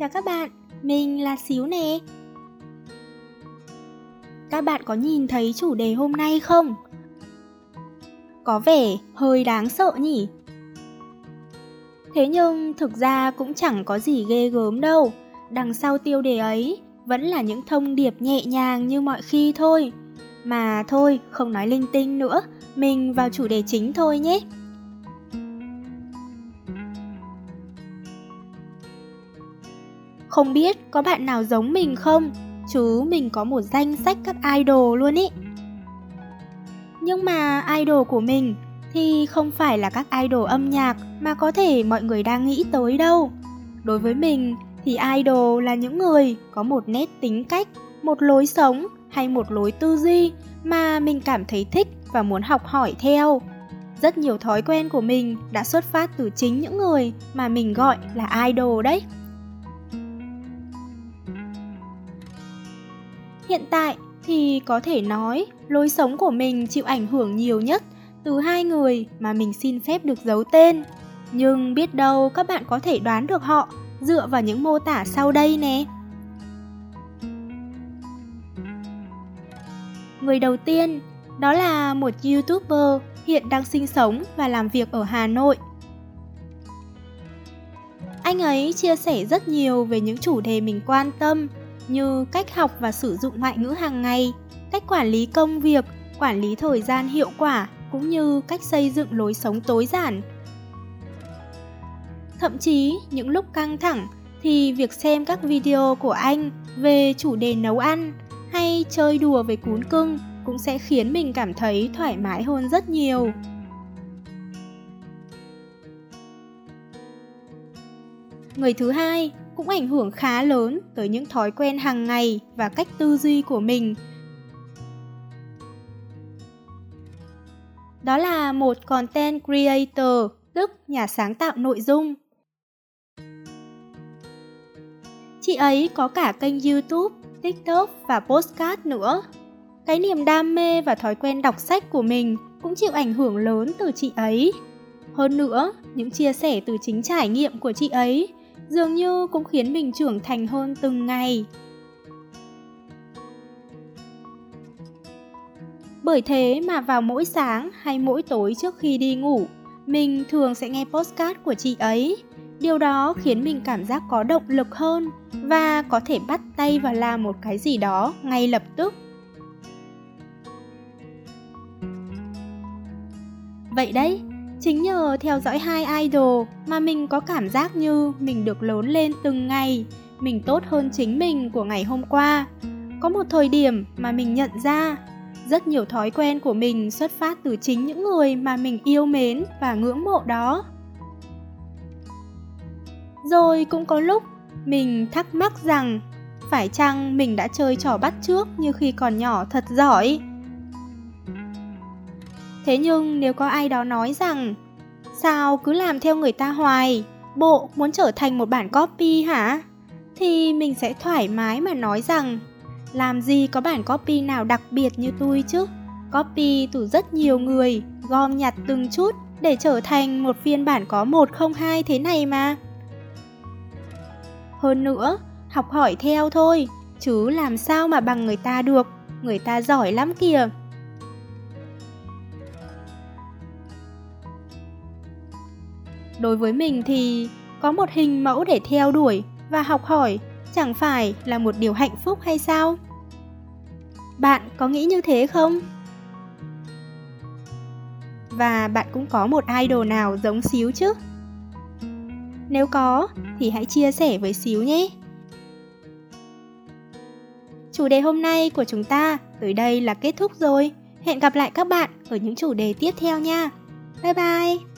Chào các bạn, mình là Xíu nè. Các bạn có nhìn thấy chủ đề hôm nay không? Có vẻ hơi đáng sợ nhỉ? Thế nhưng thực ra cũng chẳng có gì ghê gớm đâu. Đằng sau tiêu đề ấy vẫn là những thông điệp nhẹ nhàng như mọi khi thôi. Mà thôi, không nói linh tinh nữa, mình vào chủ đề chính thôi nhé. Không biết có bạn nào giống mình không? Chứ mình có một danh sách các idol luôn ý. Nhưng mà idol của mình thì không phải là các idol âm nhạc mà có thể mọi người đang nghĩ tới đâu. Đối với mình thì idol là những người có một nét tính cách, một lối sống hay một lối tư duy mà mình cảm thấy thích và muốn học hỏi theo. Rất nhiều thói quen của mình đã xuất phát từ chính những người mà mình gọi là idol đấy. Hiện tại thì có thể nói lối sống của mình chịu ảnh hưởng nhiều nhất từ hai người mà mình xin phép được giấu tên. Nhưng biết đâu các bạn có thể đoán được họ dựa vào những mô tả sau đây nè. Người đầu tiên, đó là một YouTuber hiện đang sinh sống và làm việc ở Hà Nội. Anh ấy chia sẻ rất nhiều về những chủ đề mình quan tâm như cách học và sử dụng ngoại ngữ hàng ngày, cách quản lý công việc, quản lý thời gian hiệu quả cũng như cách xây dựng lối sống tối giản. Thậm chí những lúc căng thẳng thì việc xem các video của anh về chủ đề nấu ăn hay chơi đùa với cún cưng cũng sẽ khiến mình cảm thấy thoải mái hơn rất nhiều. Người thứ hai cũng ảnh hưởng khá lớn tới những thói quen hàng ngày và cách tư duy của mình. Đó là một content creator, tức nhà sáng tạo nội dung. Chị ấy có cả kênh YouTube, TikTok và postcard nữa. Cái niềm đam mê và thói quen đọc sách của mình cũng chịu ảnh hưởng lớn từ chị ấy. Hơn nữa, những chia sẻ từ chính trải nghiệm của chị ấy dường như cũng khiến mình trưởng thành hơn từng ngày. Bởi thế mà vào mỗi sáng hay mỗi tối trước khi đi ngủ, mình thường sẽ nghe postcard của chị ấy. Điều đó khiến mình cảm giác có động lực hơn và có thể bắt tay vào làm một cái gì đó ngay lập tức. Vậy đấy, Chính nhờ theo dõi hai idol mà mình có cảm giác như mình được lớn lên từng ngày, mình tốt hơn chính mình của ngày hôm qua. Có một thời điểm mà mình nhận ra, rất nhiều thói quen của mình xuất phát từ chính những người mà mình yêu mến và ngưỡng mộ đó. Rồi cũng có lúc mình thắc mắc rằng phải chăng mình đã chơi trò bắt trước như khi còn nhỏ thật giỏi Thế nhưng nếu có ai đó nói rằng, Sao cứ làm theo người ta hoài? Bộ muốn trở thành một bản copy hả? Thì mình sẽ thoải mái mà nói rằng, Làm gì có bản copy nào đặc biệt như tôi chứ? Copy từ rất nhiều người, Gom nhặt từng chút Để trở thành một phiên bản có 102 thế này mà. Hơn nữa, Học hỏi theo thôi, Chứ làm sao mà bằng người ta được? Người ta giỏi lắm kìa. Đối với mình thì có một hình mẫu để theo đuổi và học hỏi chẳng phải là một điều hạnh phúc hay sao? Bạn có nghĩ như thế không? Và bạn cũng có một idol nào giống Xíu chứ? Nếu có, thì hãy chia sẻ với Xíu nhé. Chủ đề hôm nay của chúng ta tới đây là kết thúc rồi. Hẹn gặp lại các bạn ở những chủ đề tiếp theo nha. Bye bye!